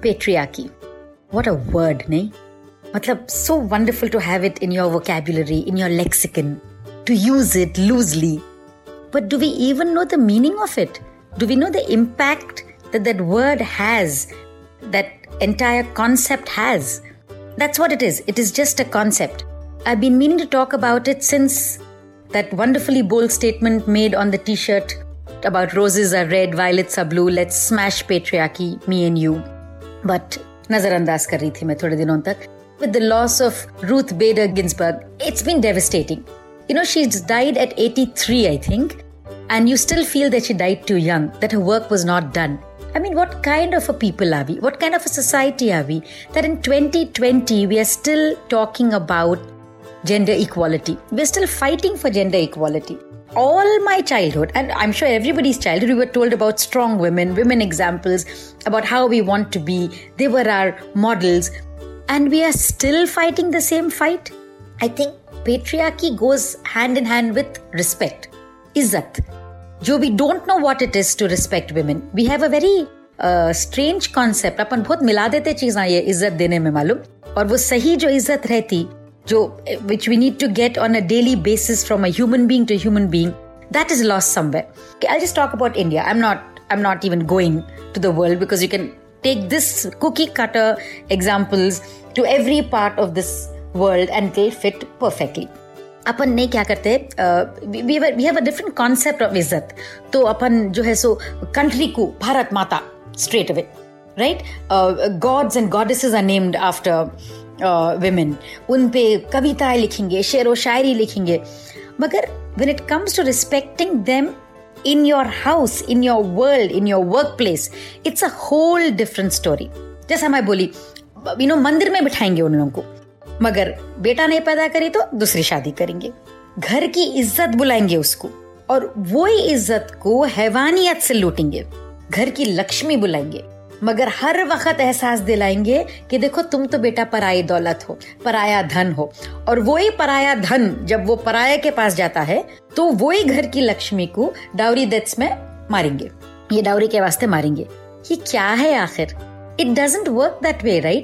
patriarchy. What a word, nahi? Matlab, so wonderful to have it in your vocabulary, in your lexicon, to use it loosely. But do we even know the meaning of it? Do we know the impact that that word has, that entire concept has? That's what it is. It is just a concept. I've been meaning to talk about it since that wonderfully bold statement made on the t shirt about roses are red, violets are blue, let's smash patriarchy, me and you but nazarandaz kar rahi thi main thode with the loss of Ruth Bader Ginsburg, it's been devastating. You know, she's died at 83, I think, and you still feel that she died too young, that her work was not done. I mean, what kind of a people are we? What kind of a society are we? That in 2020, we are still talking about gender equality. We're still fighting for gender equality. All my childhood, and I'm sure everybody's childhood, we were told about strong women, women examples, about how we want to be. They were our models and we are still fighting the same fight? I think patriarchy goes hand in hand with respect. Izzat. जो we don't know what it is to respect women. We have a very strange uh, concept अपन बहुत मिला देते चीजें ये इज्जत देने में मालूम और वो सही जो इज्जत रहती जो which we need to get on a daily basis from a human being to human being that is lost somewhere i'll just talk about india i'm not i'm not even going to the world because you can take this cookie cutter examples to every part of this world and they fit perfectly अपन नहीं क्या करते we have a different concept of इज्जत तो अपन जो है सो country को Bharat Mata straight away right gods and goddesses are named after women उन पे कविताएँ लिखेंगे शेर व शायरी लिखेंगे। मगर when it comes to respecting them in your house, in your world, in your workplace, it's a whole different story. जैसा मैं बोली यू नो मंदिर में बिठाएँगे उन लोगों को। मगर बेटा नहीं पैदा करी तो दूसरी शादी करेंगे। घर की इज़्ज़त बुलाएँगे उसको और वो इज़्ज़त को हैवानियत से लूटेंगे। घर की लक्ष्मी बुलाएँगे। मगर हर वक्त एहसास दिलाएँगे कि देखो तुम तो बेटा पराई दौलत हो पराया धन हो। और वो ही पराया धन जब वो पराया के पास जाता है तो वो ही घर की लक्ष्मी को डाउरी डेथ्स में मारेंगे। ये डाउरी के वास्ते मारेंगे। ये क्या है आखिर? It doesn't work that way, right?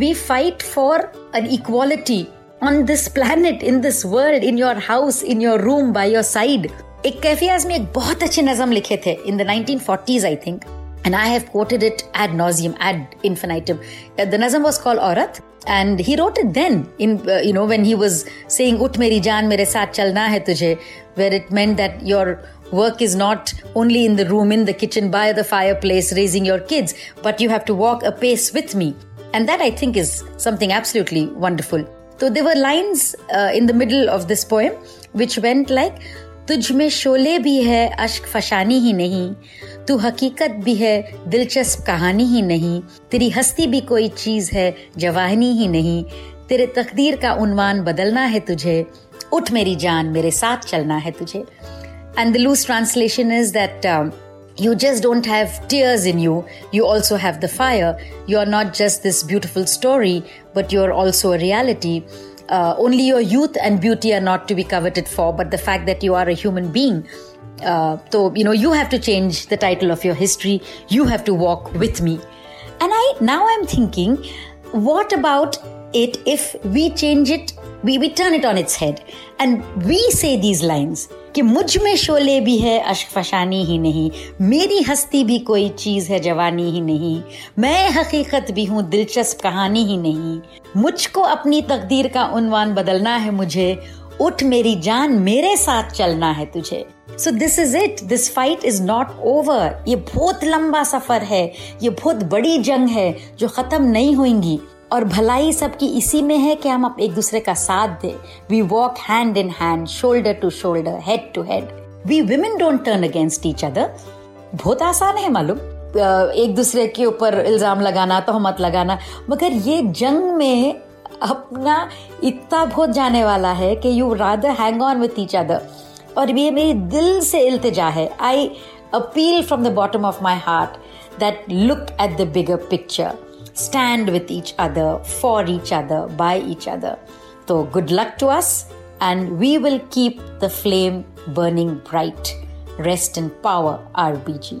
We fight for an equality on this planet, in this world, in your house, in your room, by your side. एक कैफियाज में एक बहुत अच्छे नजम लिखे थे in the 1940s I think and I have quoted it ad nauseum, ad infinitum. Uh, the nazam was called Aurat, and he wrote it then. In uh, you know when he was saying "Ut meri jaan, mere saath chalna hai tujhe," where it meant that your Work is not only in the room, in the kitchen, by the fireplace, raising your kids, but you have to walk a pace with me. And that I think is something absolutely wonderful. So there were lines uh, in the middle of this poem which went like, तुझ में शोले भी है, अश्क फशानी ही नहीं। तू हकीकत भी है, दिलचस्प कहानी ही नहीं। तेरी हस्ती भी कोई चीज़ है, जवानी ही नहीं। तेरे तकदीर का उनवान बदलना है तुझे। उठ मेरी जान, मेरे साथ चलना है तुझे। And the loose translation is that you just don't have tears in you you also have the fire you are not just this beautiful story but you are also a reality Uh, only your youth and beauty are not to be coveted for, but the fact that you are a human being. Uh, so, you know, you have to change the title of your history. You have to walk with me. And I now I'm thinking, what about it if we change it, we, we turn it on its head, and we say these lines? कि मुझमें शोले भी है अश्क फशानी ही नहीं। मेरी हस्ती भी कोई चीज़ है जवानी ही नहीं। मैं हकीकत भी हूँ दिलचस्प कहानी ही नहीं। मुझको अपनी तकदीर का उनवान बदलना है मुझे। उठ मेरी जान मेरे साथ चलना है तुझे। So this is it this fight is not over ये बहुत लंबा सफ़र है। ये बहुत बड़ी जंग है जो खत्म नहीं होंगी। और भलाई सबकी इसी में है कि हम आप एक दूसरे का साथ दे। We walk hand in hand shoulder to shoulder head to head we women don't turn against each other बहुत आसान है मालूम। एक दूसरे के ऊपर इल्ज़ाम लगाना तो मत लगाना। मगर ये जंग में अपना इतना बहुत जाने वाला है कि you rather hang on with each other और ये मेरी दिल से इल्तजा है। I appeal from the bottom of my heart that look at the bigger picture stand with each other, for each other, by each other. So, good luck to us, and we will keep the flame burning bright. Rest in power, RBG.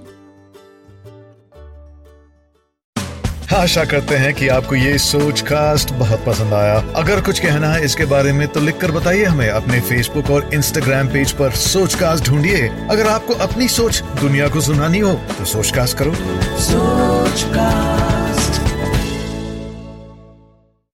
आशा करते हैं कि आपको ये सोच cast बहुत पसंद आया अगर कुछ कहना है इसके बारे में तो लिख कर बताइए हमें अपने फेसबुक और इंस्टाग्राम पेज पर सोच कास्ट ढूंढिए अगर आपको अपनी सोच दुनिया को सुनानी हो तो सोच कास्ट करो सोच कास्ट